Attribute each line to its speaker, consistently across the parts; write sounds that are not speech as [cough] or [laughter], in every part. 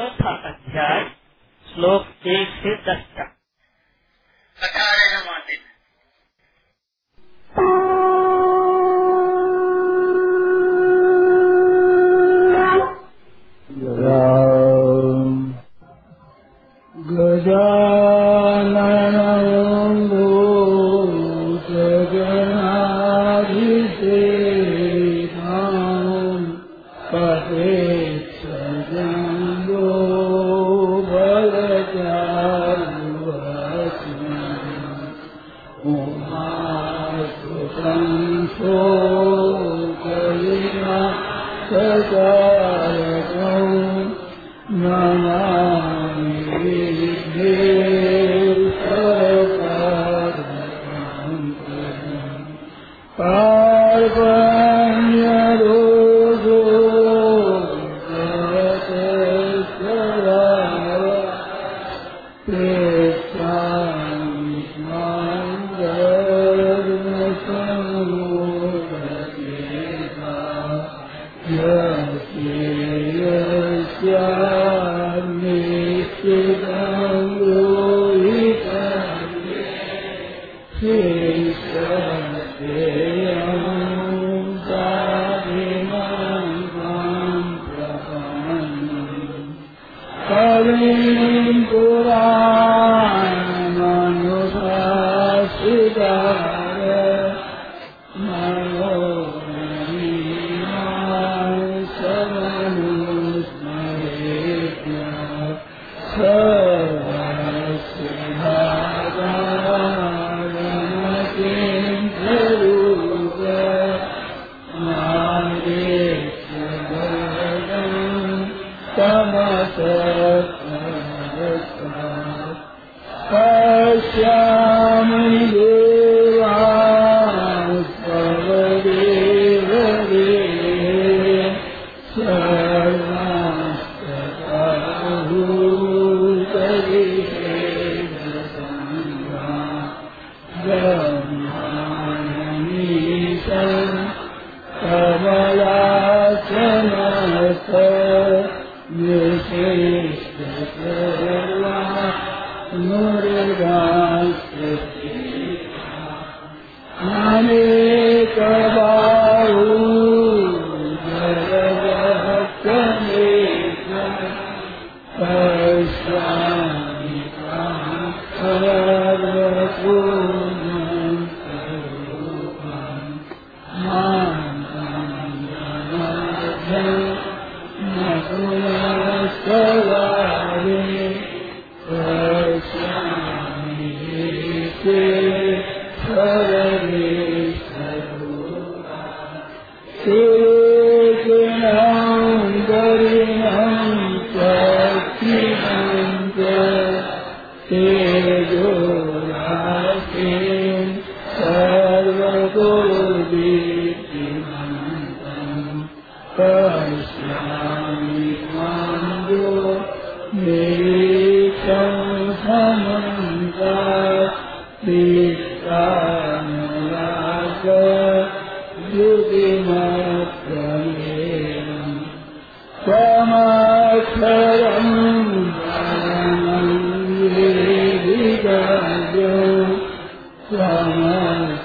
Speaker 1: चौथा अध्याय श्लोक एक से दस तक।
Speaker 2: मे कमा
Speaker 1: स्वयं
Speaker 3: वरगादो कमस्येश्व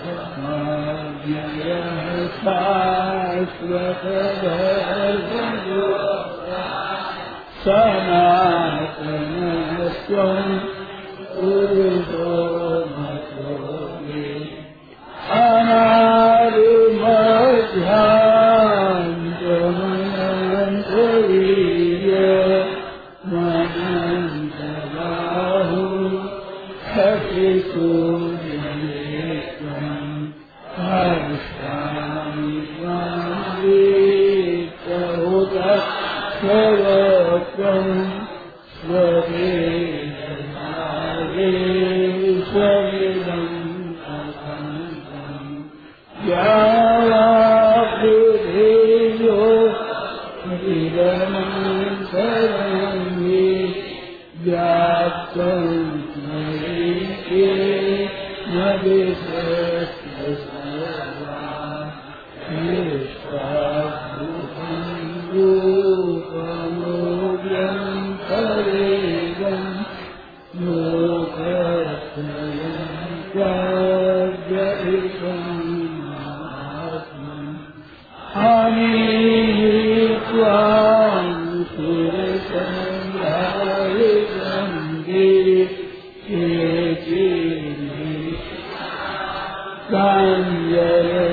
Speaker 3: कमाव्यय स्वा स्व Kanyere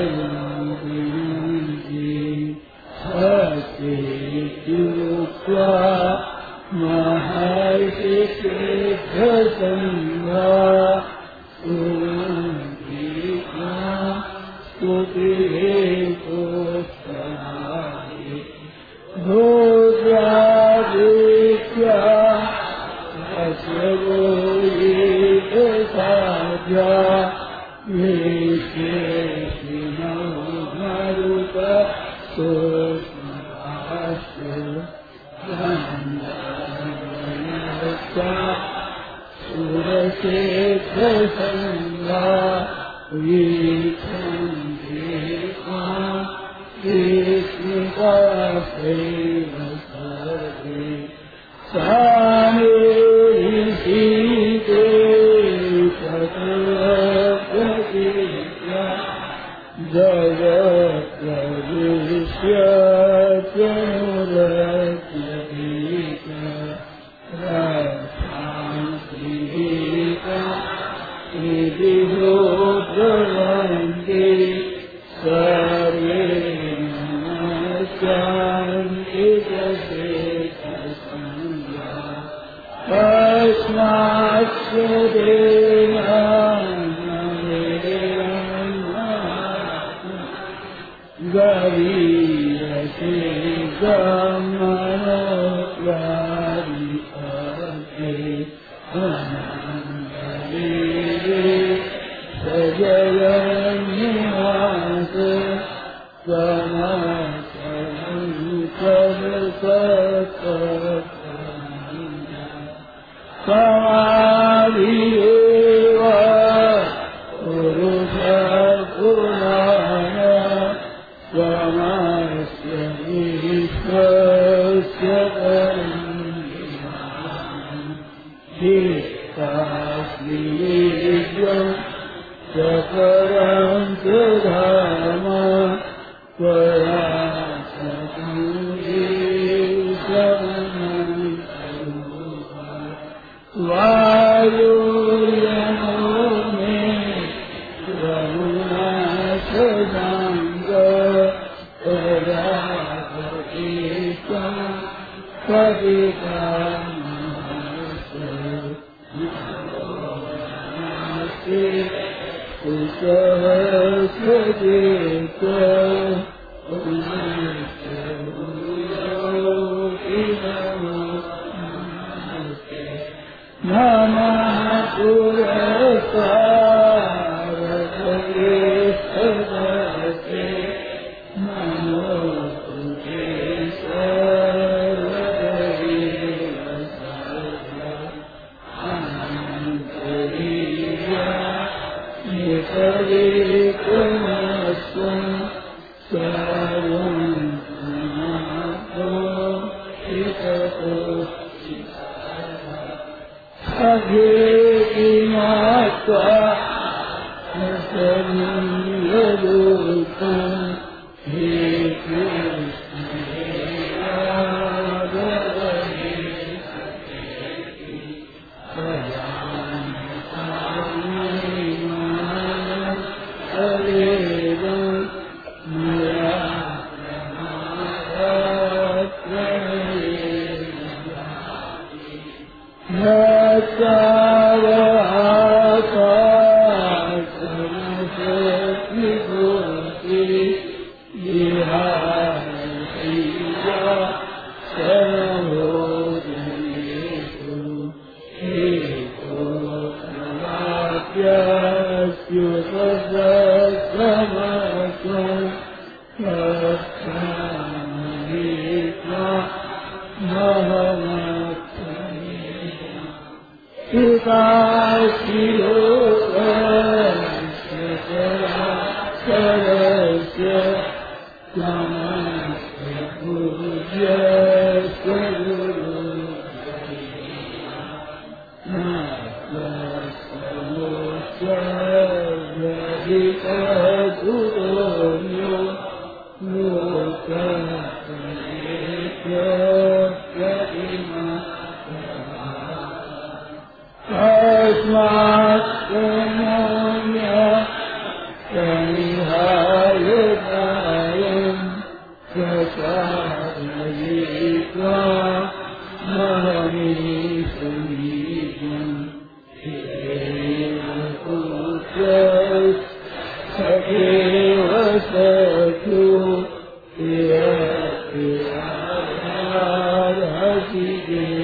Speaker 3: एक
Speaker 4: ना सव see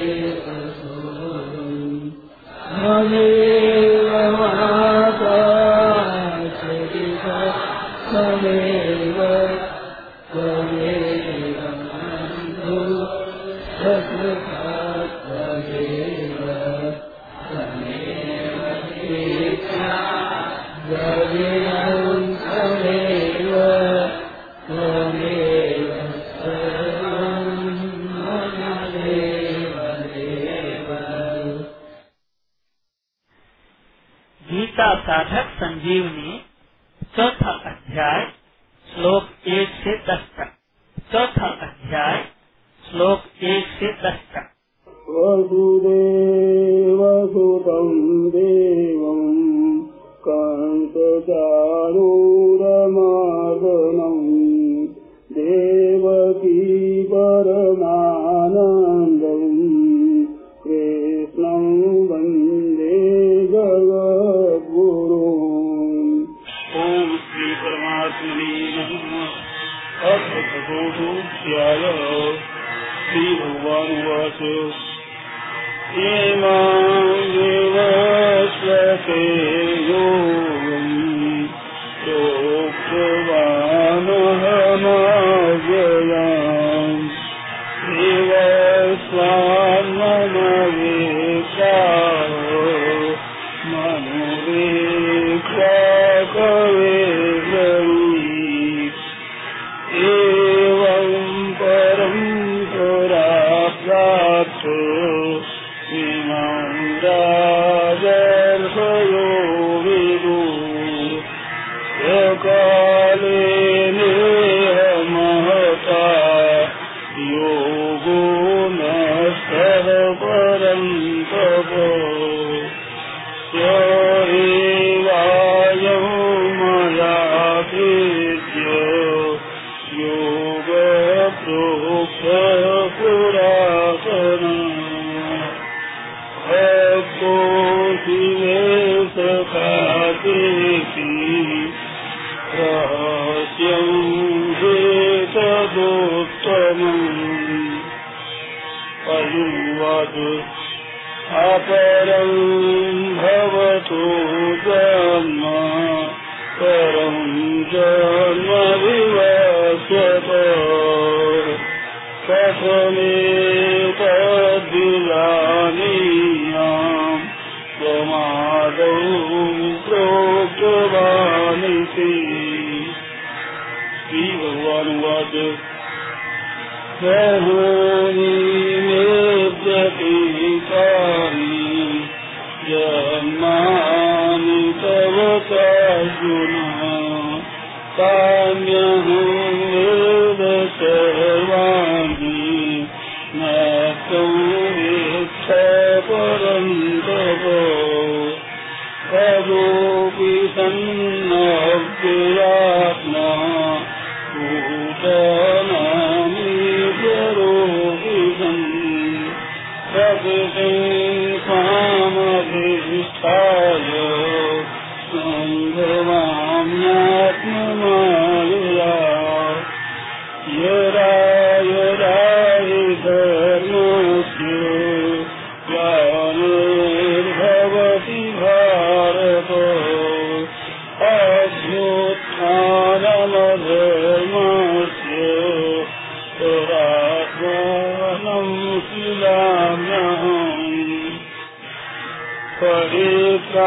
Speaker 4: the भवतु जन्म परं जन्मविवस्वत कथमे तद्विलानीयां प्रमादौ प्रोक्तवानिति श्रीभगवानुवाच।
Speaker 1: Yeah.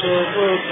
Speaker 4: todo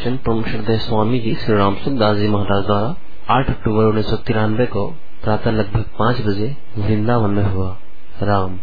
Speaker 4: प्रवचन प्रमुख श्रद्धे स्वामी जी श्री राम दास जी महाराज द्वारा आठ अक्टूबर उन्नीस सौ तिरानवे को प्रातः लगभग पाँच बजे वृंदावन में हुआ राम।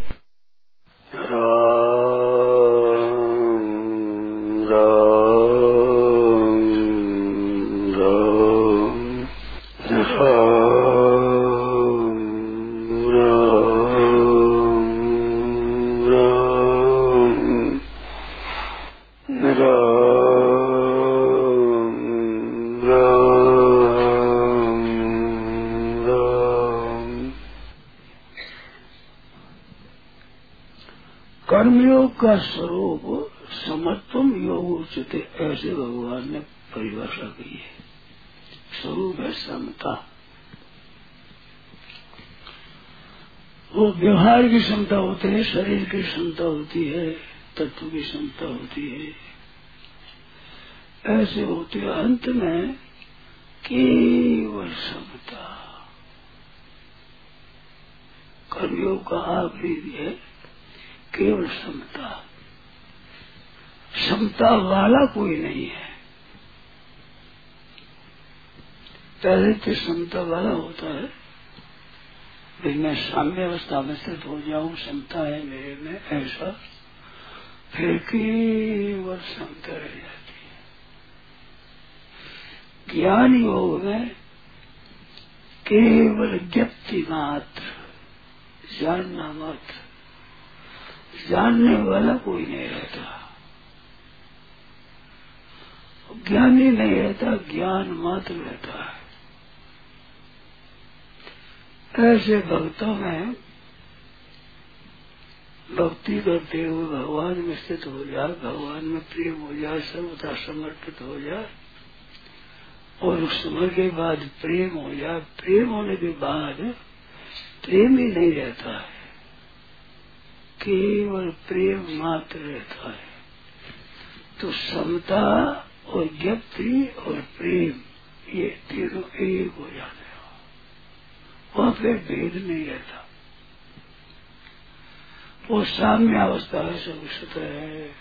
Speaker 1: क्षमता होती है, शरीर की क्षमता होती है, तत्व की क्षमता होती है। ऐसे होते अंत में केवल क्षमता कर्मयोग का आखिरी है, केवल समता। समता वाला कोई नहीं है। पहले तो क्षमता वाला होता है। फिर मैं साम्य अवस्था में स्थित हो जाऊँ, क्षमता है मेरे में, ऐसा। फिर केवल समता रह जाती है। ज्ञान योग में केवल ज्ञप्ति मात्र, जानना मात्र। जानने वाला कोई नहीं रहता। ज्ञानी नहीं रहता, ज्ञान मात्र रहता है। ऐसे भक्तों में भक्ति करते हुए भगवान में स्थित हो जाए भगवान में प्रेम हो जाए सर्वथा समर्पित हो जाए और उस समय के बाद प्रेम हो जाए प्रेम होने के बाद प्रेम ही नहीं रहता है। केवल प्रेम मात्र रहता है। तो समता और ज्ञप्ति और प्रेम, ये तीनों एक हो जाते वहाँ फिर भेद नहीं रहता वो साम्य अवस्था है सतह है।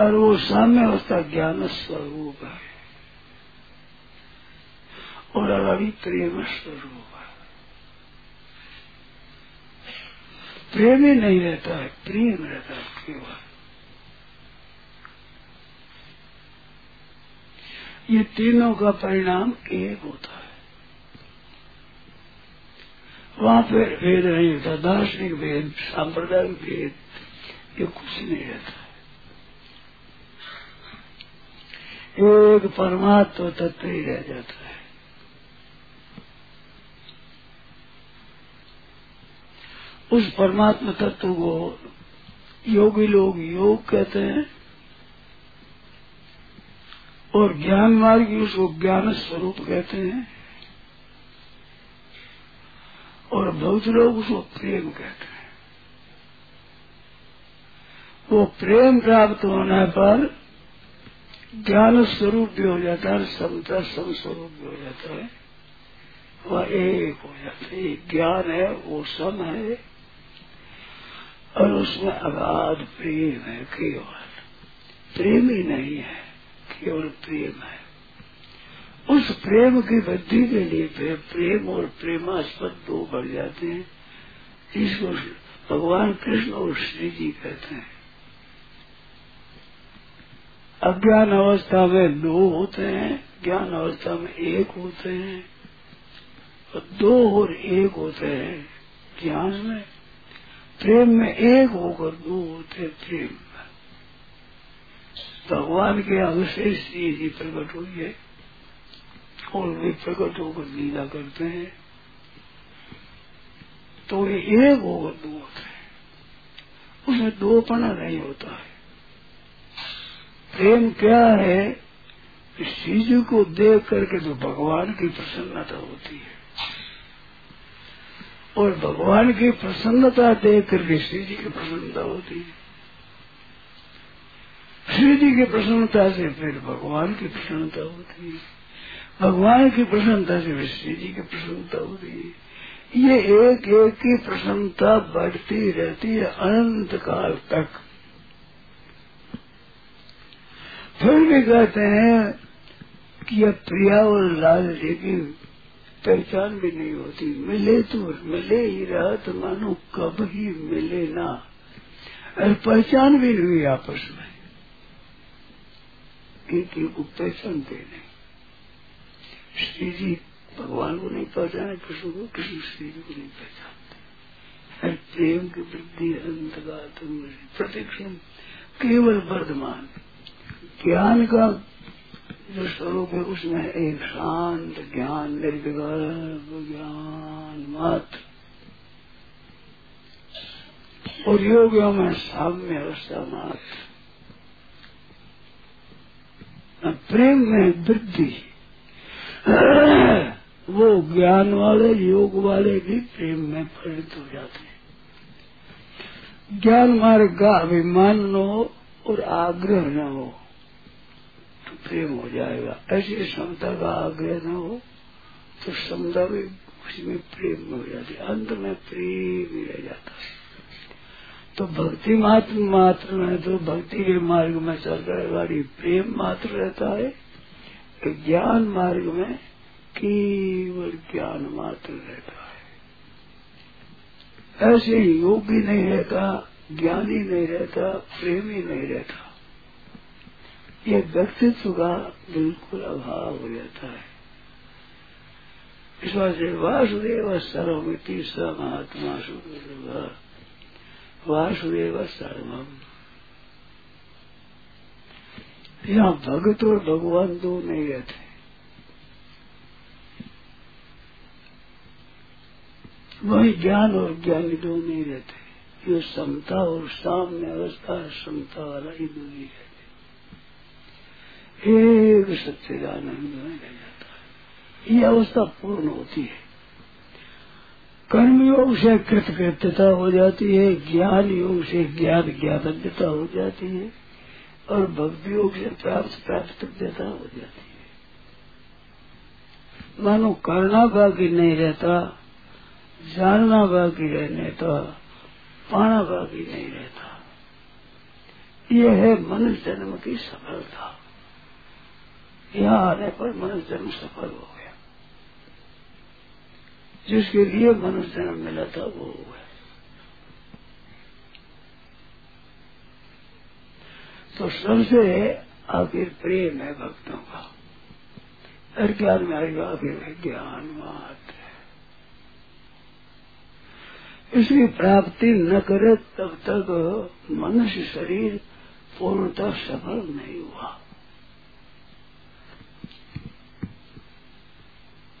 Speaker 1: और वो साम्य अवस्था ज्ञान स्वरूप है। और अभी प्रेम स्वरूप है। प्रेम ही नहीं रहता है, प्रेम रहता है केवल। ये तीनों का परिणाम एक होता है। वहाँ पे भेद नहीं होता, दार्शनिक भेद, सांप्रदायिक भेद, ये कुछ नहीं रहता एक परमात्मा तत्व ही रह जाता है। उस परमात्मा तत्व को योगी लोग योग कहते हैं, और ज्ञान मार्ग उसको ज्ञान स्वरूप कहते हैं। और बहुत लोग उसको प्रेम कहते हैं। वो प्रेम प्राप्त होने पर ज्ञान स्वरूप भी हो जाता है समता सम स्वरूप भी हो जाता है। वह एक हो जाता है। ज्ञान है, वो सम है। और उसमें अगाध प्रेम है, केवल। प्रेम ही नहीं है, केवल प्रेम है। उस प्रेम की वृद्धि के लिए प्रेम और प्रेमास्पद दो बढ़ जाते हैं। जिसको भगवान कृष्ण और श्री जी कहते हैं। अज्ञान अवस्था में दो होते हैं, ज्ञान अवस्था में एक होते हैं, और दो और एक होते हैं ज्ञान में। प्रेम में एक होकर दो होते हैं प्रेम। में भगवान के अवशेष श्री जी प्रकट हुई है। और वे प्रकट होकर लीला करते हैं। तो ये एक होकर दो होते हैं। उसमें दोपना नहीं होता है। प्रेम क्या है? जी को देख करके तो भगवान की प्रसन्नता होती है। और भगवान की प्रसन्नता देख करके श्री जी की प्रसन्नता होती है। श्री जी की प्रसन्नता से फिर भगवान की प्रसन्नता होती है। भगवान की प्रसन्नता से विष्णु जी की प्रसन्नता होती है। ये एक एक की प्रसन्नता बढ़ती रहती है अनंत काल तक। फिर भी कहते हैं कि यह प्रिया और लाल जी की पहचान भी नहीं होती। मिले तो मिले ही रहा तो मानो कब ही मिले ना। और पहचान भी नहीं हुई आपस में। किसी को पहचानते नहीं श्री जी, भगवान को नहीं पहचाने, कृष्ण को कृष्ण श्री जी को नहीं पहचानते? प्रेम की वृद्धि अंतगात प्रतिक्षण, केवल वर्धमान। ज्ञान का जो स्वरूप है, उसमें एक शांत ज्ञान, निर्विकार ज्ञान मात्र। और योगियों में साम्य अवस्था मात्र। प्रेम में वृद्धि। [coughs] वो ज्ञान वाले, योग वाले भी प्रेम में परिणत हो जाते हैं। ज्ञान मार्ग का अभिमान न हो और आग्रह न हो तो प्रेम हो जाएगा। ऐसी क्षमता का आग्रह न हो तो क्षमता भी उसमें प्रेम हो जाती अंत में प्रेम ही रह जाता है। तो भक्ति मात्र मात्र में तो भक्ति के मार्ग में चल रहे वाली प्रेम मात्र रहता है। ज्ञान मार्ग में केवल ज्ञान मात्र रहता है। ऐसे योगी नहीं रहता, ज्ञानी नहीं रहता, प्रेमी नहीं रहता। ये व्यक्तित्व का बिल्कुल अभाव हो जाता है। इस से वासुदेव सर्वमिति स महात्मा सुख वासुदेव सर्वम। यहाँ भगत और भगवान दो नहीं रहते वही ज्ञान और ज्ञानी दो नहीं रहते ये समता और सामने अवस्था, समता वाला ही दो नहीं रहते एक सच्चिदानंद में रह जाता है। ये अवस्था पूर्ण होती है। कर्म योग से कृतकृत्यता हो जाती है ज्ञान योग से ज्ञान ज्ञातज्ञता हो जाती है। और भक्ति योग से प्राप्त प्राप्त देता हो जाती है। मानो करना बाकी नहीं रहता, जानना बाकी रहने तो पाना बाकी नहीं रहता। यह है मनुष्य जन्म की सफलता। यहाँ आने पर मनुष्य जन्म सफल हो गया। जिसके लिए मनुष्य जन्म मिला था वो हो गया तो सबसे आखिर प्रेम है भक्तों का। हर ज्ञान में आएगा आखिर ज्ञान मात्र इसकी प्राप्ति न करे तब तक मनुष्य शरीर पूर्णतः सफल नहीं हुआ।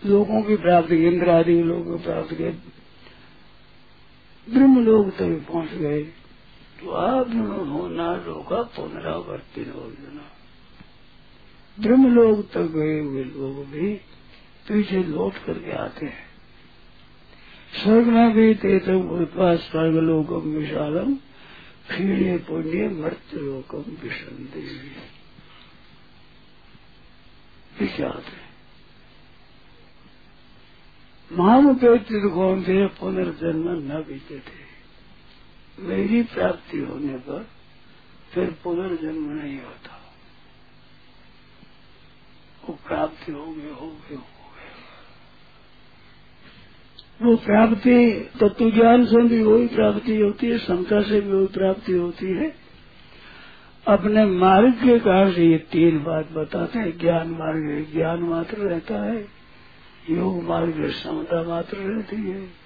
Speaker 1: लोगों की प्राप्ति इंद्र आदि लोगों की प्राप्ति ब्रह्म लोग तभी पहुँच गए। तो आप होना रोका पुनरावर्ती योजना ब्रह्म लोग तक गए हुए लोग भी पीछे लौट करके आते हैं। स्वर्ग में भी तेतम उत्पाद स्वर्ग लोकम विशालम क्षीणे पुण्य मृत्यु लोकम विषम देवी विचार महामुपेक्षित कौन थे? पुनर्जन्म न बीते थे। मेरी प्राप्ति होने पर फिर पुनर्जन्म नहीं होता। वो प्राप्ति हो गई हो गई हो गई। वो प्राप्ति तत्व ज्ञान से भी वही प्राप्ति होती है क्षमता से भी वही प्राप्ति होती है। अपने मार्ग के कारण से ये तीन बात बताते हैं। ज्ञान मार्ग ज्ञान मात्र रहता है। योग मार्ग क्षमता मात्र रहती है।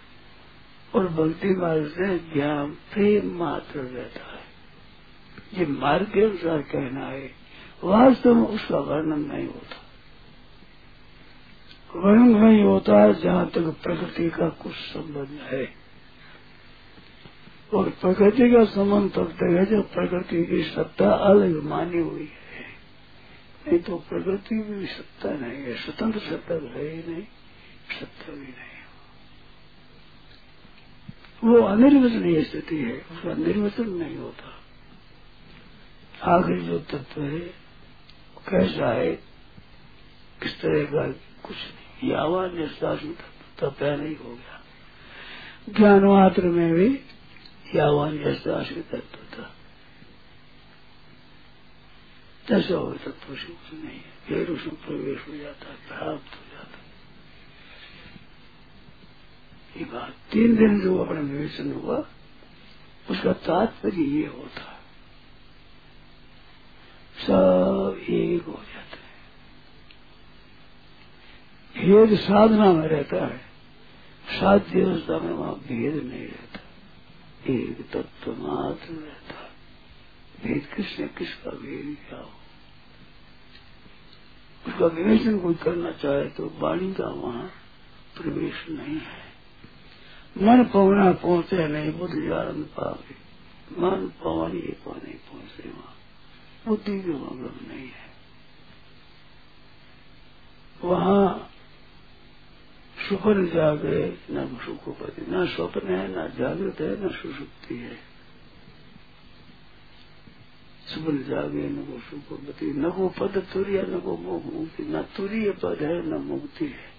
Speaker 1: और भक्ति मार्ग से ज्ञान, प्रेम मात्र रहता है। ये मार्ग के अनुसार कहना है, वास्तव में उसका वर्णन नहीं होता। वर्णन नहीं होता जहाँ तक प्रकृति का कुछ संबंध है। और प्रकृति का संबंध तब तक है जब प्रकृति की सत्ता अलग मानी हुई है। नहीं तो प्रकृति भी सत्ता नहीं है, स्वतंत्र सत्ता है ही नहीं, सत्ता भी नहीं। वो अनिर्वचनीय स्थिति है, उसका निर्वचन नहीं होता। आखिर जो तत्व है कैसा है, किस तरह का कुछ नहीं। यावा निस्तासन तत्व नहीं हो गया। ज्ञान मात्र में भी यावान निस्तासन तत्व था। जैसा हो तत्व से कुछ नहीं है। फिर उसमें प्रवेश हो जाता है, प्राप्त हो जाता है ये बात तीन दिन जो अपना विवेचन हुआ, उसका तात्पर्य ये होता सब एक हो जाते हैं। भेद साधना में रहता है। साध्य अवस्था में वहाँ भेद नहीं रहता। एक तत्व मात्र रहता भेद किसने, किसका भेद क्या हो? उसका विवेचन कोई करना चाहे तो वाणी का वहाँ प्रवेश नहीं है। मन पवना पहुँचे नहीं, बुद्ध जानंद पावे। मन पवन ये को नहीं पहुँचे वहाँ। बुद्धि के मतलब नहीं है। वहाँ सुपन जागे, न सुखोपति, न स्वप्न है, न जागृत है, न सुसुप्ति है। सुबल जागे, न को सुखोपति, न को पद तुरिया न को मुक्ति, न तुरीय पद है, न मुक्ति है।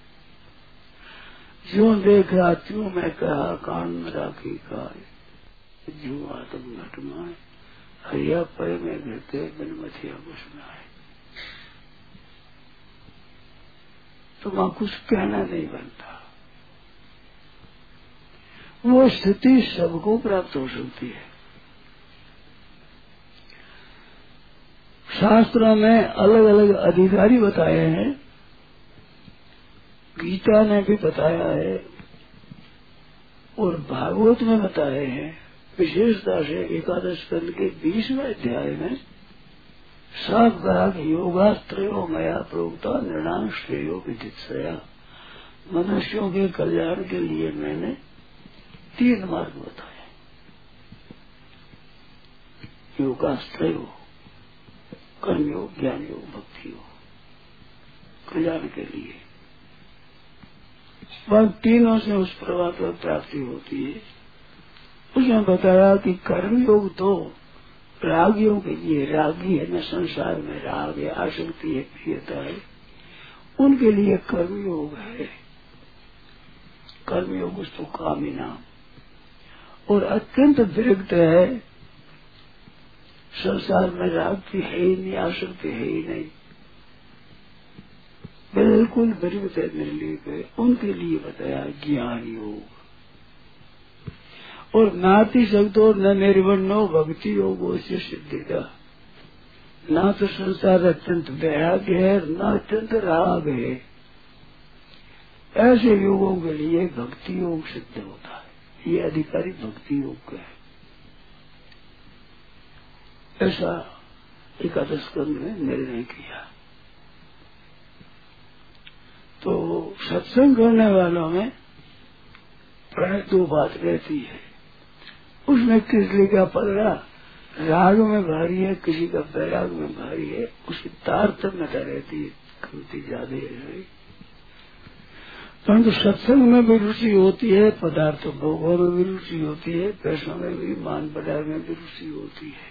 Speaker 1: जो देखा क्यों मैं कहा, कान में राखी का जो आत्म घट माए हरिया पे में गिरते, बिन मथिया घुसना है तो वहाँ कुछ कहना नहीं बनता। वो स्थिति सबको प्राप्त हो सकती है। शास्त्रों में अलग अलग अधिकारी बताए हैं गीता ने भी बताया है और भागवत में बताए हैं विशेषता से एकादश कंद के बीसवें अध्याय में साफ़ कहा कि योगास्त्रो मया प्रोक्ता निर्णाम श्रेयो विदित्सया मनुष्यों के कल्याण के लिए मैंने तीन मार्ग बताए। योगास्त्रो कर्म योग ज्ञान योग भक्ति योग कल्याण के लिए। वह तीनों से उस प्रभाव पर प्राप्ति होती है। उसने बताया कि कर्म योग तो रागियों के लिए रागी है, न संसार में राग है, आसक्ति है, प्रियता है। उनके लिए कर्मयोग है। कर्मयोग उसको कामी नाम। और अत्यंत विरक्त है। संसार में राग की है ही नहीं, आसक्ति है ही नहीं। बिल्कुल विरक्त है निर्लीप उनके लिए बताया ज्ञान योग और नाति शब्दों न निर्वणो भक्ति योग से सिद्धिदा ना तो संसार अत्यंत वैराग्य है न अत्यंत राग है। ऐसे योगों के लिए भक्ति योग सिद्ध होता है। ये अधिकारी भक्ति योग का है। ऐसा एकादश कंद में निर्णय किया। तो सत्संग करने वालों में प्राय दो बात रहती है। उसमें किस क्या पलड़ा राग में भारी है, किसी का बैराग में भारी है उसकी तारतम्यता रहती है कमती ज़्यादा है परंतु सत्संग में भी रुचि होती है, पदार्थ भोगों में भी रुचि होती है, पैसों में भी मान पदार्थ में भी रुचि होती है।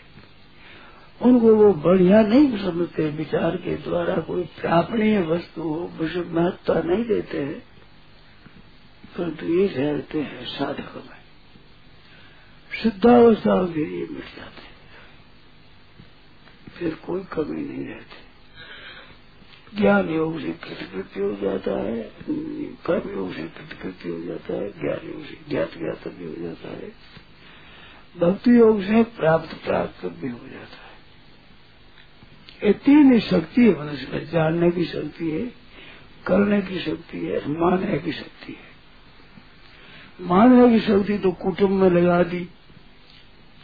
Speaker 1: उनको वो बढ़िया नहीं समझते, विचार के द्वारा कोई प्रापणीय वस्तु महत्ता नहीं देते हैं। परंतु ये ठहरते हैं साधक में। शुद्धावस्था के लिए मिट जाते हैं। फिर कोई कमी नहीं रहती। ज्ञान योग से कृतकृत्य हो जाता है, कर्म योग से कृतकृत्य हो जाता है, ज्ञान योग से ज्ञात ज्ञात भी हो जाता है, भक्ति योग से प्राप्त प्राप्त भी हो जाता है। ये तीन शक्ति है मनुष्य में जानने की शक्ति है, करने की शक्ति है, मानने की शक्ति है। मानने की शक्ति तो कुटुंब में लगा दी।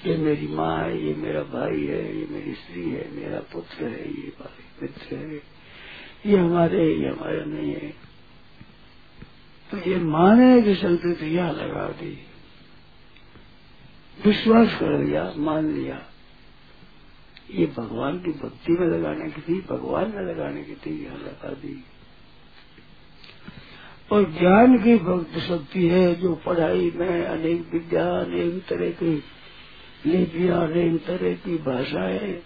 Speaker 1: ये मेरी माँ है, ये मेरा भाई है, ये मेरी स्त्री है, मेरा पुत्र है, ये भाई मित्र है, ये हमारे है, ये हमारे नहीं है। तो ये माने की शक्ति तो यहाँ लगा दी। विश्वास कर लिया, मान लिया। ये भगवान की भक्ति में लगाने की थी, भगवान में लगाने की थी, यहाँ लगा दी। और ज्ञान की भक्त शक्ति है, जो पढ़ाई में अनेक विद्या अनेक तरह की लिपियाँ अनेक तरह की भाषाएँ,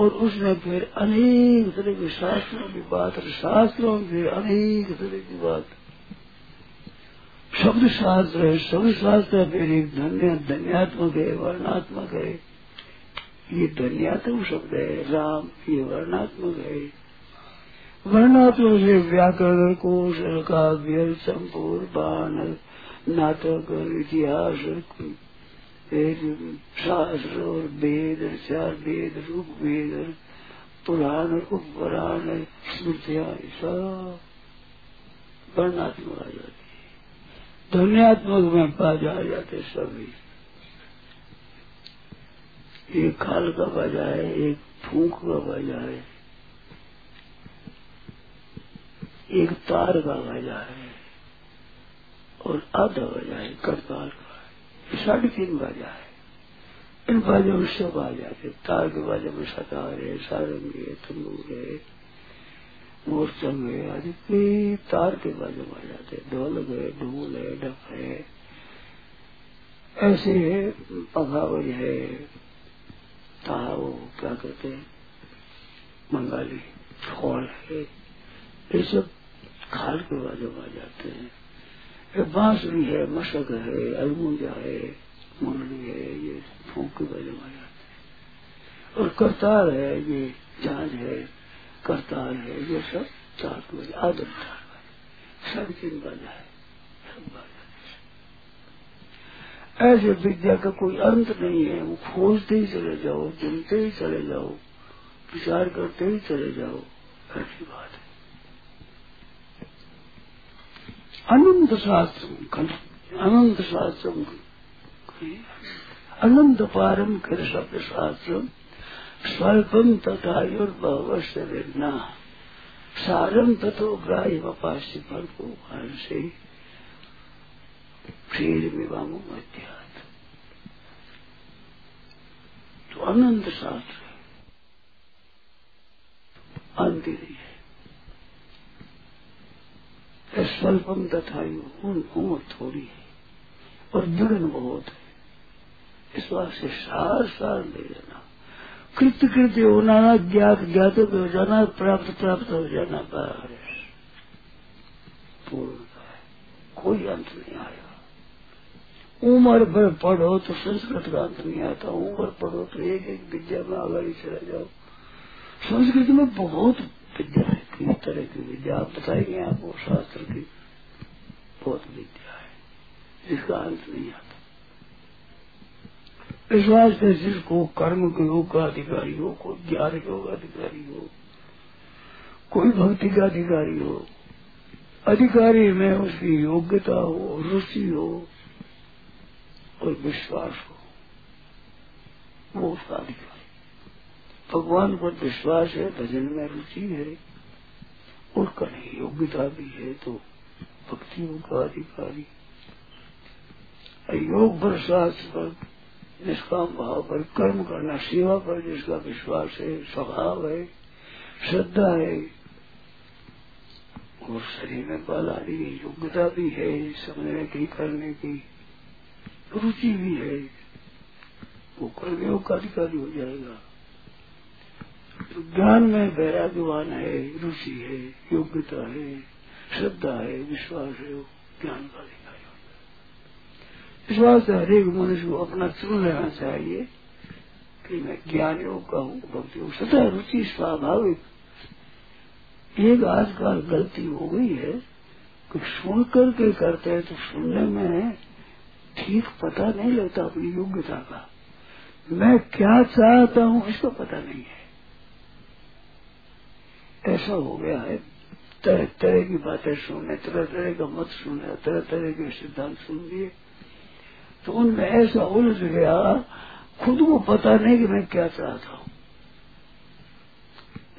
Speaker 1: और उसमें फिर अनेक तरह के शास्त्रों की बात, और शास्त्रों में अनेक तरह की बात। शब्द शास्त्र है शब्द शास्त्र फिर एक धन्य, धन्यात्मक है, वर्णात्मक है। ये धन्यात्मक शब्द है, राम, ये वर्णात्मक है। वर्णात्मक से व्याकरण कोश काव्य, संपूर्ण बाण, नाटक, इतिहास शास्त्र और वेद, चार वेद रूप वेद पुराण, उपपुराण, स्मृतियाँ सब वर्णात्मक आ जाती है। ध्वनियात्मक में पा जा जाते सभी। एक खाल का बजा है, एक फूक का बजा है, एक तार का बजा है और आधा बजा है करताल का है। साढ़े तीन बाजा है। इन बाजों में सब आ जाते तार के बाजों में सतार है, सारंग है तंदूर है मोरचंग है, आदि। कई तार के बाजू में आ जाते हैं। ढोलक है, ढोल है डफ है। ऐसे है पखावज है ता वो क्या कहते हैं? बंगाली खोल है। ये सब खाल के में आ जाते हैं। ये बांसुरी है, मशक है, अलमुंजा है मुरली है, ये फूक के में आ जाते हैं। और करतार है, ये झांझ है, करतार है, ये सब चार बजे आदम चार सब तीन बाजा है। सब बाजा ऐसे विद्या का कोई अंत नहीं है। वो खोजते ही चले जाओ चुनते ही चले जाओ, विचार करते ही चले जाओ। ऐसी बात है। अनंत शास्त्र अनंत शास्त्र अनंत पारम कर शब्द शास्त्र स्वल्पम तथायुर्भवश्य विघ्ना। सारम तथो ग्राह्य वपाश्य फल को से क्षीर विवामो मध्यात तो अनंत शास्त्र है। अंत नहीं है। स्वल्पम तथायु उम्र थोड़ी है। और विघ्न बहुत है। इस बात से सार सार ले लेना। कृत्य कृत्य होना ज्ञात ज्ञात हो जाना, प्राप्त प्राप्त हो जाना पूर्ण है। कोई अंत नहीं आएगा उम्र भर पढ़ो तो संस्कृत का अंत नहीं आता उम्र पढ़ो तो एक एक विद्या में आगे चले जाओ। संस्कृत में बहुत विद्या है कई तरह की विद्या, आप बताएँगे आपको शास्त्र की बहुत विद्या है, जिसका अंत नहीं आता। इस है जिसको कर्म के योग का अधिकारी हो, कोई ज्ञान योग अधिकारी हो, कोई भक्ति का अधिकारी हो, अधिकारी में उसकी योग्यता हो, रुचि हो और विश्वास हो वो उसका अधिकारी भगवान पर विश्वास है, भजन में रुचि है और कहीं योग्यता भी है तो भक्तियों का अधिकारी। योग पर शास्त्र पर निष्काम भाव पर कर्म करना, सेवा पर जिसका विश्वास है, स्वभाव है, श्रद्धा है, और शरीर में बल आदि, योग्यता भी है समझने की करने की। रुचि भी है। वो कर्मयोग का अधिकारी हो जाएगा। तो ज्ञान में वैराग्यवान है, रुचि है, योग्यता है, श्रद्धा है, विश्वास है ज्ञान का अधिकारी विश्वास हरेक मनुष्य को अपना चुन लेना चाहिए कि मैं ज्ञान योग का हूँ, भक्ति हूँ। सदा रुचि स्वाभाविक। एक आजकल गलती हो गई है कि सुन करके करते हैं तो सुनने में ठीक पता नहीं लगता अपनी योग्यता का। मैं क्या चाहता हूँ, इसका पता नहीं है। ऐसा हो गया है। तरह तरह की बातें सुने तरह तरह का मत सुने तरह तरह के सिद्धांत सुन लिए। तो उनमें ऐसा उलझ गया, खुद को पता नहीं कि मैं क्या चाहता हूँ।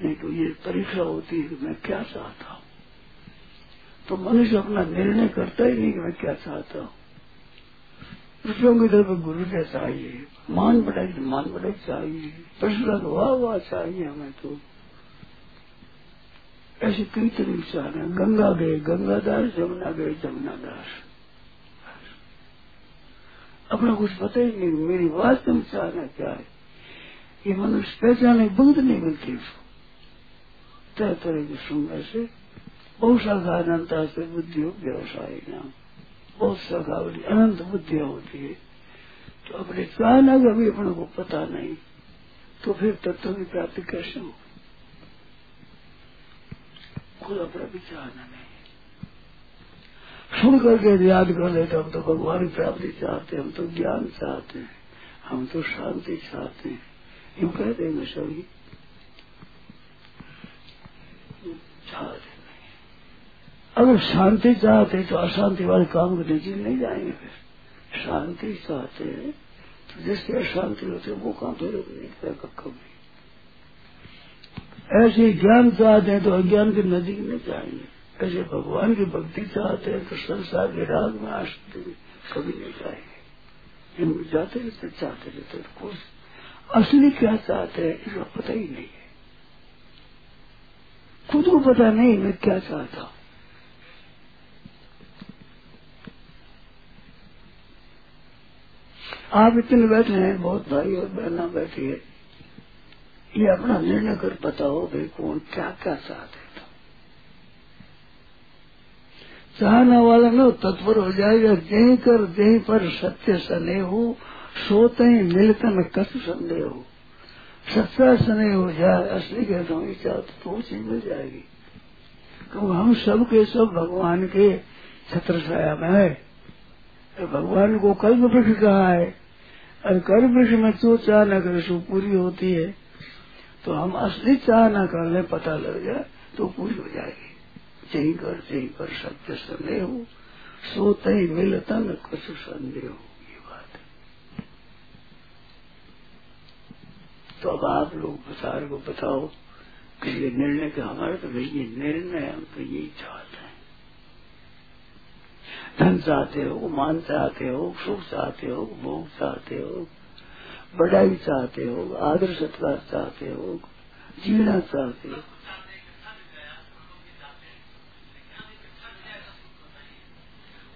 Speaker 1: नहीं तो ये परीक्षा होती है कि मैं क्या चाहता हूँ। तो मनुष्य अपना निर्णय करता ही नहीं कि मैं क्या चाहता हूँ। दूसरों की तरफ़ गुरु ने चाहिए। मान बढ़ाई तो मान बढ़ाई चाहिए। प्रश्न वाह वाह चाहिए हमें तो। ऐसे कई तरीके चाह गंगा गए गंगादास जमुना गए जमुनादास अपना कुछ पता ही नहीं, मेरी वास्तव में चाहना क्या है? ये मनुष्य पहचाने बुद्ध नहीं मिलती उसको। तरह तरह की सुनने से बहुत अनंता से बुद्धि हो व्यवसाय नाम बहुत शाखा वाली अनंत बुद्धियाँ होती है। तो अपने चाहना का भी अपने को पता नहीं तो फिर तत्व की प्राप्ति कैसे हो खुद अपना भी चाहना नहीं सुन करके याद कर लेते हम तो भगवान की प्राप्ति चाहते हम तो ज्ञान चाहते हैं, हम तो शांति चाहते हैं। यूँ कहते हैं सभी चाहते अगर शांति चाहते तो अशांति वाले काम के लिए नहीं जाएँगे फिर। शांति चाहते हैं तो जिससे अशांति होती है, वो काम फिर कभी। ऐसे ज्ञान चाहते हैं तो अज्ञान के नज़दीक नहीं जाएँगे। ऐसे भगवान की भक्ति चाहते हैं तो संसार के राग में आसक्ति कभी नहीं जाएँगे। इनमें जाते रहते चाहते रहते कुछ असली क्या चाहते हैं, इसका पता ही नहीं है। खुद को पता नहीं मैं क्या चाहता हूँ। आप इतने बैठे हैं, बहुत भाई और बहना बैठी है। ये अपना निर्णय कर पता हो भाई, कौन क्या क्या चाहते तो चाहने वाला न तत्पर हो जाएगा, जहीं कर, जहीं पर सत्य सने हो, सोते ही मिलते में कस संदेह हो। सच्चा स्नेह हो जाए, असली कहता हूँ चाहते तो वो चीज़ मिल जाएगी। क्योंकि हम सब के सब भगवान के छत्र छाया में है। भगवान को कल्प वृक्ष कहा है और कल्प वृक्ष में जो चाह न करे सो पूरी होती है तो हम असली चाह न कर ले पता लग जाए तो पूरी हो जाएगी। जही कर जही पर सत्य संदेह हो। सोते ही मिलता न कुछ संदेह हो, ये बात है। तो अब आप लोग बसार को बताओ कि ये निर्णय का हमारे तो भाई ये निर्णय हम तो यही चाहते हैं। धन चाहते हो, मान चाहते हो, सुख चाहते हो, भोग चाहते हो बढ़ाई चाहते हो, आदर सत्कार चाहते हो, जीना चाहते हो।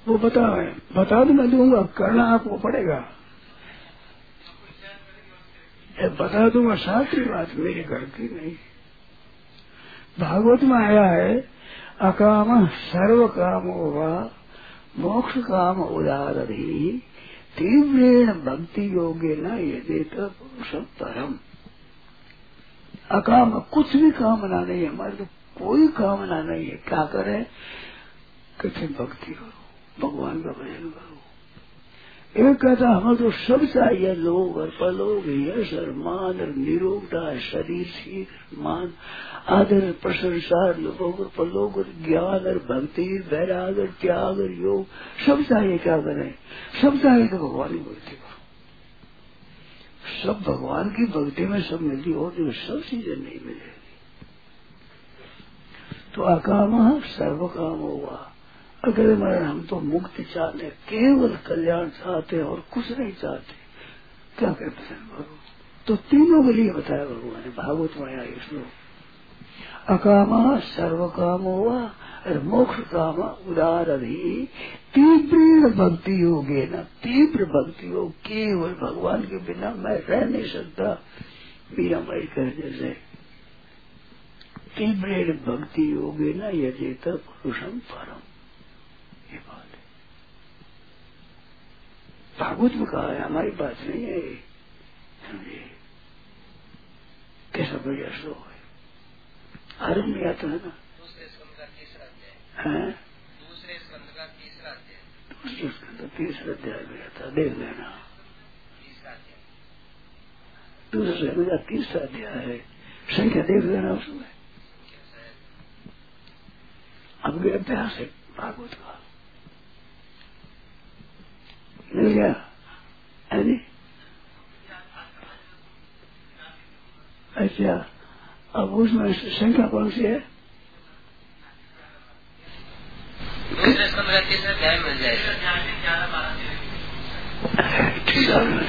Speaker 1: वो बता है बता तो मैं दूँगा, करना आपको पड़ेगा। बता दूँगा सातरी बात मेरे घर की नहीं। भागवत में आया है, अकाम सर्व काम होगा मोक्ष काम उदार भी तीव्रेण भक्ति योगे न ये पुरुषम परम अकाम कुछ भी कामना नहीं है हमारे तो कोई कामना नहीं है। क्या करे? कठिन भक्ति करो, भगवान का भजन करो। एक कहता हमें तो सब चाहिए, लोग और पलोग यश और मान और निरोगता, शरीर शीघ्र मान आदर प्रशंसा, लोग और पलोग और ज्ञान और भक्ति, वैराग और त्याग और योग, सब चाहिए क्या करें? सब चाहिए तो भगवान भक्ति करो। सब भगवान की भक्ति में सब मिलती हो तो सब चीज़ें नहीं मिलेगी। तो अकाम सर्व काम होगा अगर मैं हम तो मुक्ति चाहते, केवल कल्याण चाहते और कुछ नहीं चाहते। क्या कहते हैं भगवान? तो तीनों के लिए बताया भगवान ने, भागवत में आया श्लोक। अकामा सर्व काम हुआ और मोक्ष काम उदार अभी तीव्र भक्ति योगे न, तीव्र भक्ति योग केवल भगवान के बिना मैं रह नहीं सकता। मीरा माई कह जैसे तीव्र भक्ति योगे न यजे पुरुषम परम ये बात है भागवत में कहा है हमारी बात नहीं है समझे? कैसा बढ़िया श्लोक है। आरंभ में आता है ना?
Speaker 5: दूसरे स्कंद का तीसरा अध्याय।
Speaker 1: है?
Speaker 5: दूसरे स्कंद का तीसरा अध्याय।
Speaker 1: दूसरे स्कंद तीसरा अध्याय में आता देख लेना।
Speaker 5: तीसरा अध्याय।
Speaker 1: दूसरे स्कंद का तीसरा अध्याय है। संख्या देख लेना उसमें। अब अभ्यास है भागवत का। मिल गया है जी अच्छा अब उसमें संख्या कौन सी है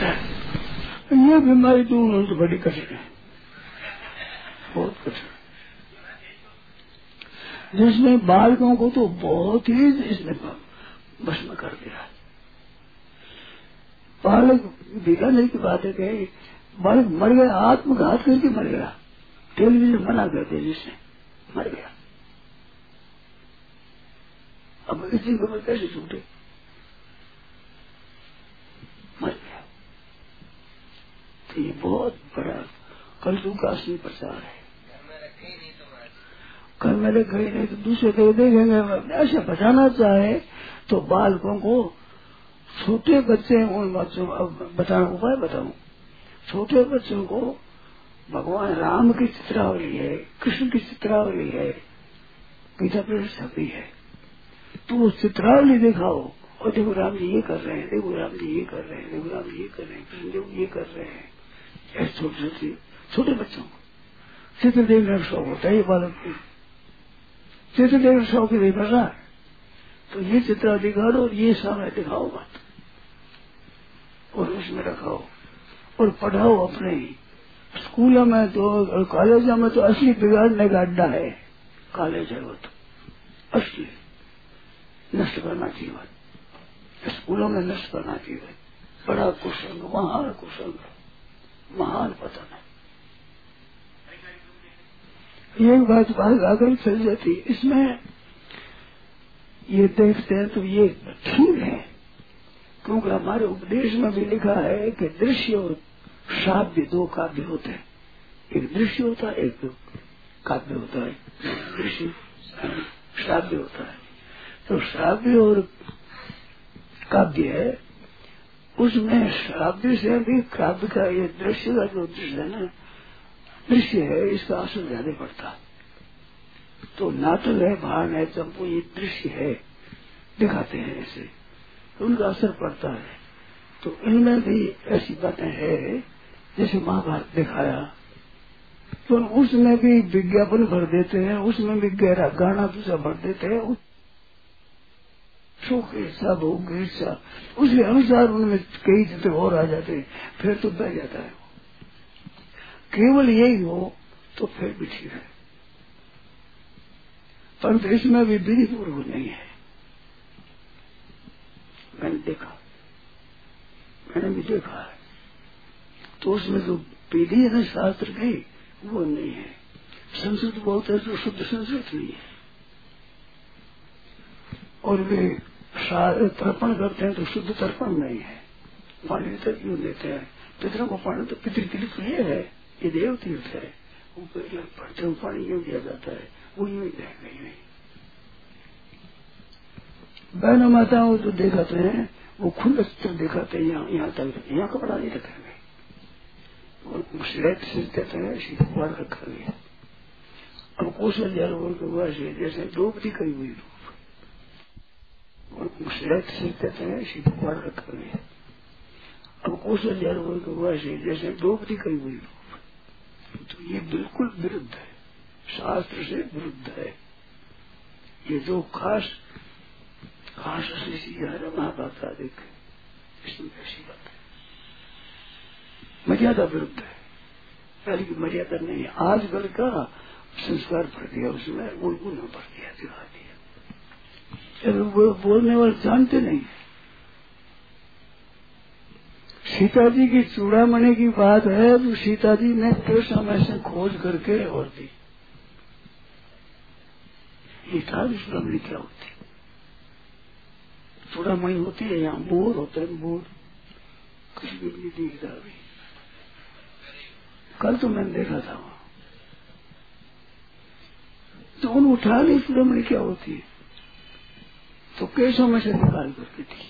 Speaker 1: है ये बीमारी तो उन्होंने तो बड़ी कठिन है बहुत कठिन जिसमें बालकों को तो बहुत ही इसने भस्म कर दिया। बालक बीकानेर की बात है कि बालक मर गया, आत्मघात करके मर गया। टेलीविज़न मना कर दिया जिसने। मर गया। अब इसी खबर कैसे छूटे? मर गया। तो ये बहुत बड़ा कलयुग का असली प्रचार है।
Speaker 5: घर में रखे ही नहीं तो
Speaker 1: कल मेरे तो दूसरे तो देखेंगे। ऐसे बचाना चाहे तो बालकों को छोटे बच्चे उन बच्चों अब बताना उपाय बताऊँ। छोटे बच्चों को भगवान राम की चित्रावली है कृष्ण की चित्रावली है गीता पर छपी है। तो वो चित्रावली दिखाओ, और देखो राम जी ये कर रहे हैं, देखो राम जी ये कर रहे हैं, देखो राम जी ये कर रहे हैं कृष्ण देखो ये कर रहे हैं। ऐसे छोटे छोटे छोटे बच्चों को। चित्र देखने का शौक होता है ये बालक को। चित्र देखने का शौक नहीं कर रहा तो ये चित्र दिखाओ और ये सामने दिखाओ मत। और उसमें रखाओ और पढ़ाओ अपने। स्कूलों में तो और कॉलेजों में तो असली बिगाड़ने का अड्डा है। कॉलेज है वो तो। असली। नष्ट करना जीवन स्कूलों में नष्ट करना जीवन बड़ा कुसंग, महान कुसंग। महान पतन है। एक बात बात आगे चल जाती है। इसमें ये देखते हैं तो ये ठीक है। क्योंकि हमारे उपदेश में भी लिखा है कि दृश्य और श्राव्य दो काव्य होते हैं। एक दृश्य होता है, एक काव्य होता है। दृश्य, श्राव्य होता है। तो श्राव्य और काव्य है, उसमें श्राव्य से भी काव्य का ये दृश्य का जो दृश्य है ना, दृश्य है, इसका असर ज़्यादा पड़ता तो नाटक है भान है चंपू ये दृश्य है, दिखाते हैं ऐसे तो उनका असर पड़ता है। तो इनमें भी ऐसी बातें है, जैसे महाभारत दिखाया। तो उसमें भी विज्ञापन भर देते हैं, उसमें भी गहरा गाना दूसरा भर देते हैं। सुख ईर्षा भोग ईर्षा उसके अनुसार उनमें कई चित्र और आ जाते हैं, फिर तो बह जाता है। केवल यही हो तो फिर भी ठीक है। परंतु इसमें भी विधि पूर्वक नहीं है। मैंने देखा। मैंने भी देखा है। तो उसमें जो पीढ़ी है ना, शास्त्र की, वो नहीं है। संस्कृत बहुत है तो शुद्ध संस्कृत नहीं है। और वे तर्पण करते हैं तो शुद्ध तर्पण नहीं है। पानी तक क्यों देते हैं? पितरों को पानी तो पितृ तीर्थ ये है ये देव तीर्थ है। वो पढ़ते पानी क्यों दिया जाता है? वो यूँ ही नहीं बहन माताओं जो दिखाते हैं, वो खुद अस्त्र दिखाते हैं, यहाँ यहाँ तक यहाँ कपड़ा नहीं हैं। रखा जलवर के हुई हैं के जैसे हुई तो ये बिल्कुल विरुद्ध है। शास्त्र से विरुद्ध है। ये जो खास खास है महाभारतादिक इसमें ऐसी बात है मर्यादा विरुद्ध है पहले की मर्यादा नहीं है आजकल का संस्कार पड़ गया उसमें वो गुना पड़ गया दिखा दिया वो बोलने वाले जानते नहीं सीता जी की चूड़ामणि की बात है तो सीता जी ने कृष्ण में से खोज करके और दी ये था चूड़ामणि क्या होती चूड़ामणि होती है यहाँ बोर होते हैं बोर कुछ भी नहीं दिखता अभी कल तो मैंने देखा था वहाँ। तो उन उठा ली चूड़ामणि क्या होती है? तो कैसों में से निकाल करके थी।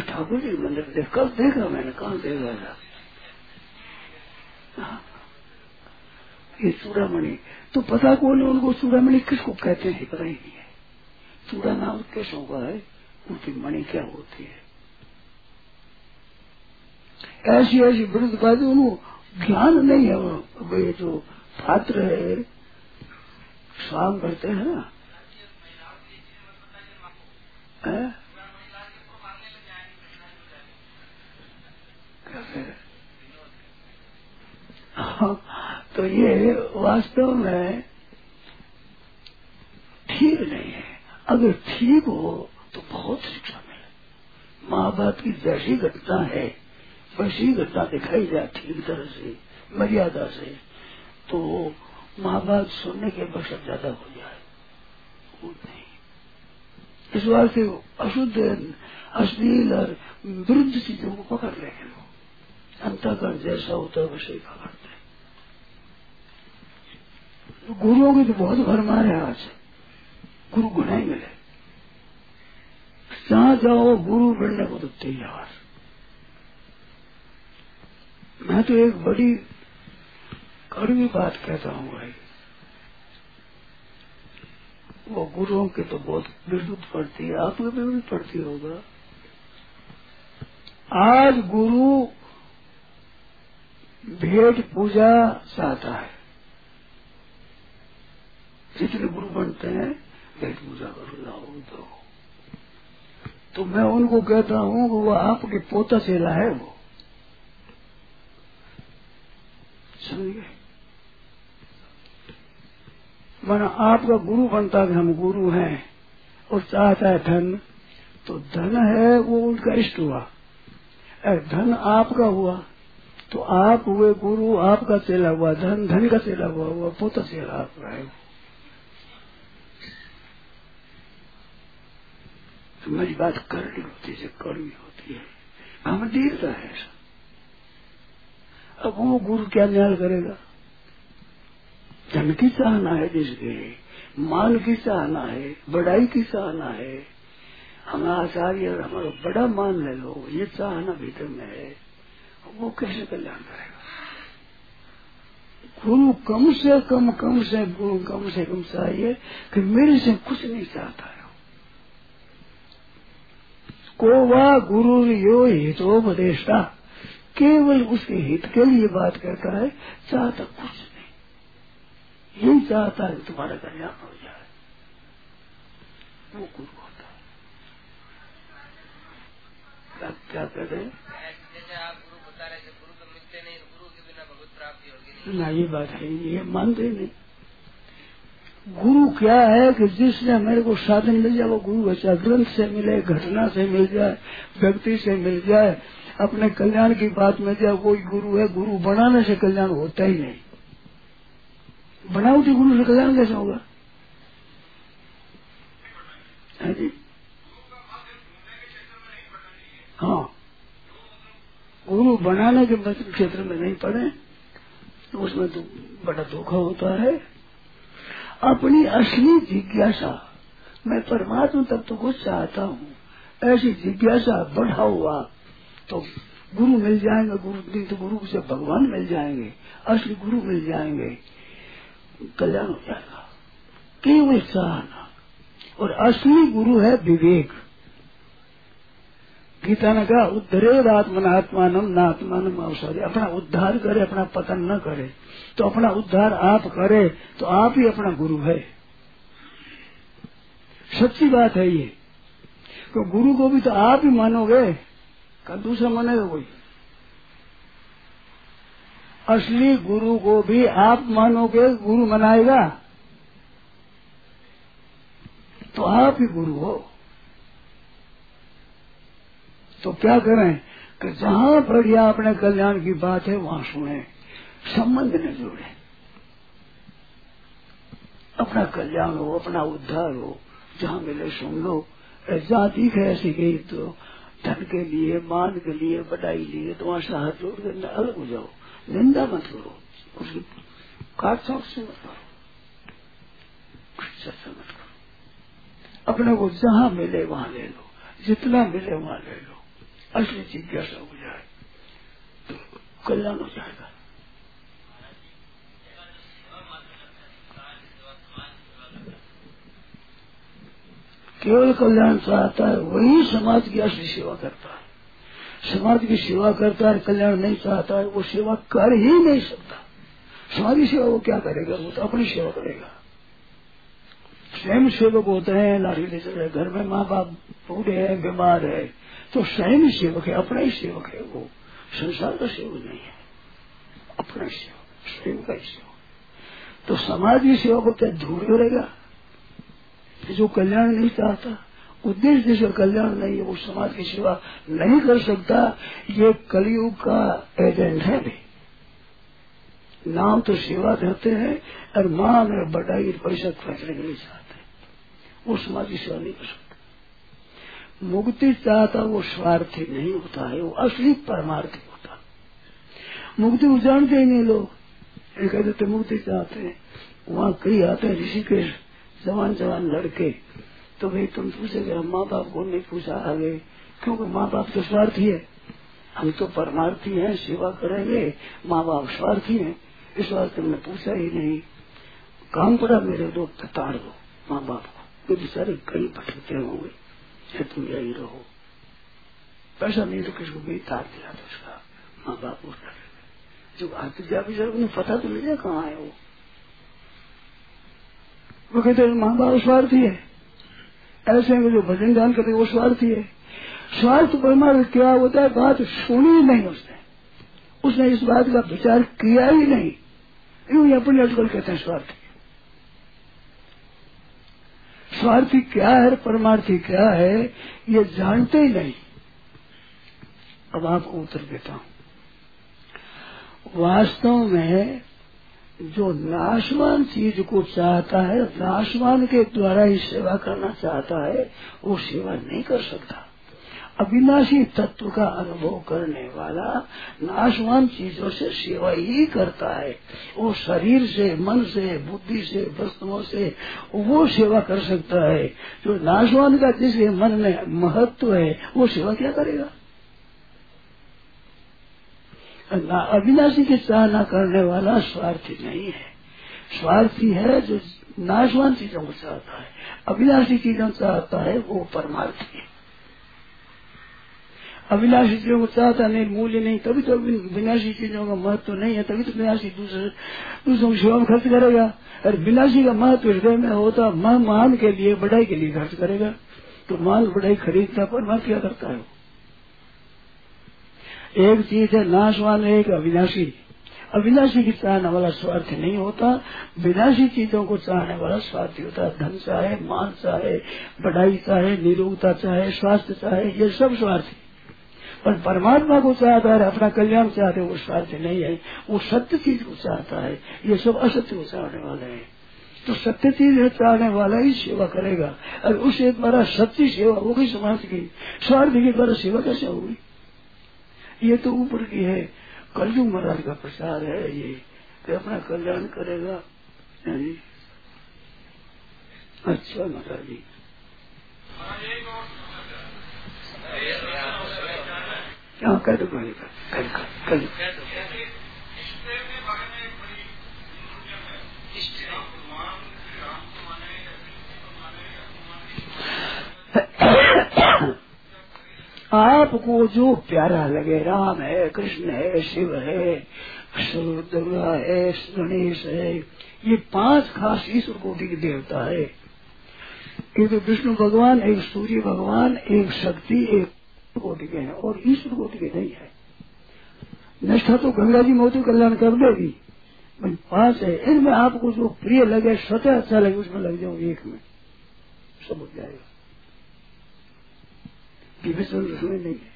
Speaker 1: ठाकुर जी मंदिर देख कल देखा, मैंने कहा, देखा था। ये चूड़ामणि तो पता कौन है उनको? चूड़ामणि किसको कहते हैं? पता ही नहीं है। चूड़ा नाम कैसे होगा, है? उनकी मणि क्या होती है? ऐसी ऐसी बातें उनको ज्ञान नहीं है ये जो पात्र है स्वाम करते हैं ना। है? तो ये वास्तव में ठीक नहीं है। अगर ठीक हो तो बहुत शिक्षा मिले। माँ बाप की जैसी घटना है, वैसी घटना दिखाई जाए ठीक तरह से, मर्यादा से तो माँ बाप सुनने के बशत ज़्यादा हो जाए। नहीं। इस बार से अशुद्ध, अश्लील और विरुद्ध चीज़ों को पकड़ रहे हैं अंतकरण जैसा होता है, वैसे ही पकड़ते तो गुरुओं की तो बहुत भरमार है आज। गुरु गुनाई मिले। जहाँ जाओ, गुरु बनने को तो तैयार। मैं तो एक बड़ी कड़वी बात कहता हूँ भाई। वो गुरुओं के तो बहुत विद्युत पड़ती है आप में भी पड़ती होगा। आज गुरु भेंट पूजा चाहता है। जितने गुरु बनते हैं भेद पूजा करो जाओ दो तो मैं उनको कहता हूँ कि वो आपके पोता चेला है वो। समझिए माना आपका गुरु बनता है हम गुरु हैं, और चाहता है धन तो धन है वो उनका इष्ट हुआ। धन आपका हुआ तो आप हुए गुरु, आपका चेला हुआ धन धन का चेला हुआ हुआ पोता चेला आपका है। तो मेरी बात करनी होती है कड़वी होती है। हम दीर्घ है ऐसा। अब वो गुरु क्या न्याय करेगा? धन की चाहना है जिसके मान की चाहना है बड़ाई की चाहना है हमारा आचार्य और हमारा बड़ा मान ले लो, ये चाहना भीतर में है। वो कैसे कल्याण करेगा? गुरु कम से कम कम से गुरु कम से कम चाहिए कि मेरे से कुछ नहीं चाहता है। को वा गुरु यो हितोपदेष्टा। केवल उसके हित के लिए बात करता है चाहता कुछ नहीं। यही चाहता है तुम्हारा कल्याण हो जाए। वो गुरु होता है। क्या क्या कहते
Speaker 5: गुरु रहे थे गुरु मिलते नहीं गुरु के बिना भगवत प्राप्ति होगी
Speaker 1: ना ये बात है ये मानते नहीं। गुरु क्या है कि जिसने मेरे को साधन मिल जाए, वो गुरु अच्छा ग्रंथ से मिले, घटना से मिल जाए, व्यक्ति से मिल जाए, अपने कल्याण की बात में जाए, कोई गुरु है, गुरु बनाने से कल्याण होता ही नहीं। बनावटी गुरु से कल्याण कैसे होगा? है जी। हाँ। गुरु बनाने के क्षेत्र में नहीं पड़े तो उसमें तो बड़ा धोखा होता है। अपनी असली जिज्ञासा। मैं परमात्मा तत्व तो कुछ चाहता हूँ। ऐसी जिज्ञासा बढ़ा हुआ तो गुरु मिल जाएँगे, गुरु नहीं तो गुरु से भगवान मिल जाएँगे, असली गुरु मिल जाएँगे। कल्याण हो जाएगा। केवल चाहना। और असली गुरु है विवेक। गीता ने कहा उद्धरे आत्मान न आत्मान अवसर अपना उद्धार करे, अपना पतन न करे। तो अपना उद्धार आप करे तो आप ही अपना गुरु है। सच्ची बात है ये। तो गुरु को भी तो आप ही मानोगे। कल दूसरा मानेगा कोई। असली गुरु को भी आप मानोगे, गुरु मनाएगा। तो आप ही गुरु हो। तो क्या करें कि जहाँ बढ़िया अपने कल्याण की बात है, वहाँ सुने। संबंध न जोड़े। अपना कल्याण हो, अपना उद्धार हो, जहाँ मिले सुन लो। जाति है ऐसी गई तो धन के लिए, मान के लिए, बधाई लिए तो वहाँ से हाथ जोड़ कर अलग हो जाओ। निंदा मत करो। उसकी काट चौक से मत करो चर्चा मत करो। अपने को जहाँ मिले, वहाँ ले लो। जितना मिले, वहाँ ले लो। असली जिज्ञासा हो जाए तो कल्याण हो जाएगा। केवल कल्याण चाहता है, वही समाज की असली सेवा करता है। समाज की सेवा करता है कल्याण नहीं चाहता है, वो सेवा कर ही नहीं सकता। समाज की सेवा वो क्या करेगा? वो तो अपनी सेवा करेगा। स्वयं सेवक होते हैं, लाठी ले चले घर में माँ बाप बूढ़े हैं, बीमार है। तो स्वयं सेवक है अपना ही सेवक है वो संसार का सेवक नहीं है अपना ही सेवक स्वयं का ही सेवक तो समाज की सेवा को क्या धूल करेगा जो कल्याण नहीं चाहता उद्देश्य जिसका कल्याण नहीं है वो समाज की सेवा नहीं कर सकता ये कलयुग का एजेंट है भी नाम तो सेवा देते हैं और मान और बढ़ाई पैसा खर्चने के लिए चाहते हैं वो समाज की सेवा नहीं कर सकता मुक्ति चाहता वो स्वार्थी नहीं होता है, वो असली परमार्थी होता मुक्ति को जानते ही नहीं लोग। कहते थे, मुक्ति चाहते हैं। वहाँ कई आते हैं, ऋषिकेश, जवान जवान लड़के। तो भाई, तुम पूछे हम माँ बाप को नहीं पूछा आगे, क्योंकि माँ बाप तो स्वार्थी है। हम तो परमार्थी हैं, सेवा करेंगे माँ बाप स्वार्थी हैं। इस बार तुमने पूछा ही नहीं। काम पड़ा मेरे दो ताड़ दो माँ बाप को बेचारे कहीं भटकते होंगे। तुम यही रहो। पैसा नहीं तो किसको भी तार दिया था उसका माँ बाप को। जो आते जा बेचारे उन्हें पता तो नहीं कहाँ है वो। वो कहते हैं माँ बाप स्वार्थी है ऐसे में जो भजन ध्यान करते वो स्वार्थी है स्वार्थ परमार्थ क्या होता है, बात सुनी नहीं उसने। उसने इस बात का विचार किया ही नहीं। यूँ अपने अटकल कहते हैं स्वार्थी। स्वार्थी क्या है, परमार्थी क्या है, ये जानते ही नहीं। अब आपको उत्तर देता हूँ। वास्तव में जो नाशवान चीज़ को चाहता है, नाशवान के द्वारा ही सेवा करना चाहता है, वो सेवा नहीं कर सकता। अविनाशी तत्व का अनुभव करने वाला नाशवान चीज़ों से सेवा ही करता है। वो शरीर से, मन से, बुद्धि से, वस्तुओं से वो सेवा कर सकता है। जो नाशवान का जिसके मन में महत्व है, वो सेवा क्या करेगा? अविनाशी की चाहना करने वाला स्वार्थी नहीं है। स्वार्थी है जो नाशवान चीज़ों को चाहता है। अविनाशी चीज़ों चाहता है, वो परमार्थी है। अविनाशी चीज़ों को चाहता नहीं मूल्य नहीं, तभी तो विनाशी चीज़ों का महत्व तो नहीं है, तभी तो विनाशी दूसरे, दूसरों की सेवा में खर्च करेगा। और विनाशी का महत्व हृदय में होता मन मान के लिए बढ़ाई के लिए खर्च करेगा। तो मान बढ़ाई खरीदता पर क्या करता है? एक चीज़ है, नाशवान एक अविनाशी। अविनाशी की चाहने वाला स्वार्थ नहीं होता, विनाशी चीज़ों को चाहने वाला स्वार्थी होता। है धन चाहे, मान चाहे बढ़ाई चाहे, निरोगता चाहे, स्वास्थ्य चाहे, ये सब स्वार्थी पर परमात्मा को चाहता है, अपना कल्याण चाहते वो स्वार्थी नहीं है। वो सत्य चीज़ को चाहता है। ये सब असत्य को चाहने वाले हैं। तो सत्य चीज़ है, चाहने वाला ही सेवा करेगा। और उसे द्वारा सच्ची सेवा होगी समाज की। स्वार्थ के द्वारा सेवा कैसे होगी? ये तो ऊपर की है। कलयुग महाराज का प्रसाद है ये, कि अपना कल्याण करेगा। नहीं अच्छा महाराज जी। हाँ कर दो कर कर कर आपको जो प्यारा लगे, राम है, कृष्ण है, शिव है दुर्गा है, गणेश है, ये पाँच खास ईश्वर कोटि के देवता है। एक तो विष्णु भगवान, एक सूर्य भगवान, एक शक्ति, एक कोटि के हैं और ईश्वर कोटि के नहीं है। निष्ठा तो गंगा जी मोती कल्याण कर देगी। पाँच है, इनमें आपको जो प्रिय लगे स्वतः अच्छा लगे, उसमें लग जाओ एक में। सब हो जाएगा। विवेचन उसमें नहीं है।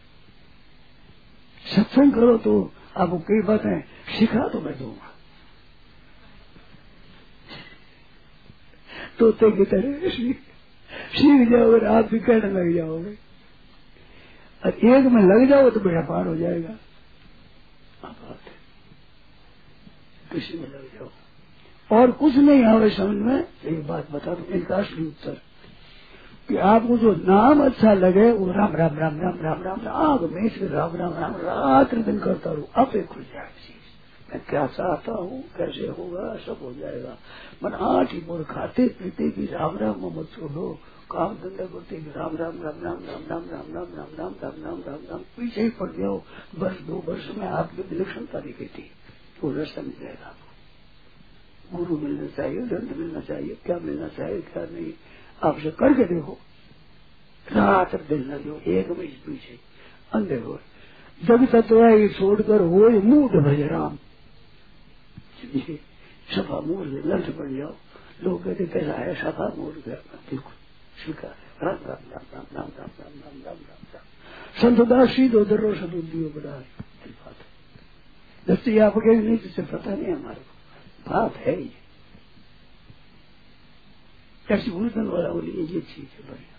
Speaker 1: सत्संग करो तो आपको कई बातें सिखा तो मैं दूँगा। तोते की तरह सीख जाओगे आप भी कहने लग जाओगे। और एक में लग जाओ तो बेड़ा पार हो जाएगा। किसी में लग जाओ। और कुछ नहीं आवे समझ में एक बात बता दो इनका असली उत्तर। कि आपको जो नाम अच्छा लगे, वो राम राम राम राम राम राम आग में से राम राम राम रात दिन करता रहू अब एक खुल जाए चीज़ मैं क्या चाहता हूँ, कैसे होगा, सब हो जाएगा। मन आठ ही मोर खाते पीते भी राम राम, मत छोड़ो काम धंधा भी राम राम राम राम राम राम राम राम राम राम राम राम राम राम पीछे ही पड़ जाओ वर्ष दो वर्ष में आपकी विलक्षणता दिखी थी वो रास्ता मिल जाएगा आपको गुरु मिलना चाहिए दंड मिलना चाहिए क्या मिलना चाहिए क्या नहीं आपसे करके देखो रात दिन लगे एक में पीछे अंधे हो जब तत्व छोड़कर हो मूड भज राम सफ़ा मूड लंच बन जाओ लोग कहते कैसा है सफ़ा गया देखो स्वीकार बड़ा बात है दस्ती आप कहेंगे नहीं जिससे पता नहीं हमारे को बात है ये कैसी भूषण वाला बोलिए ये चीज़ है बढ़िया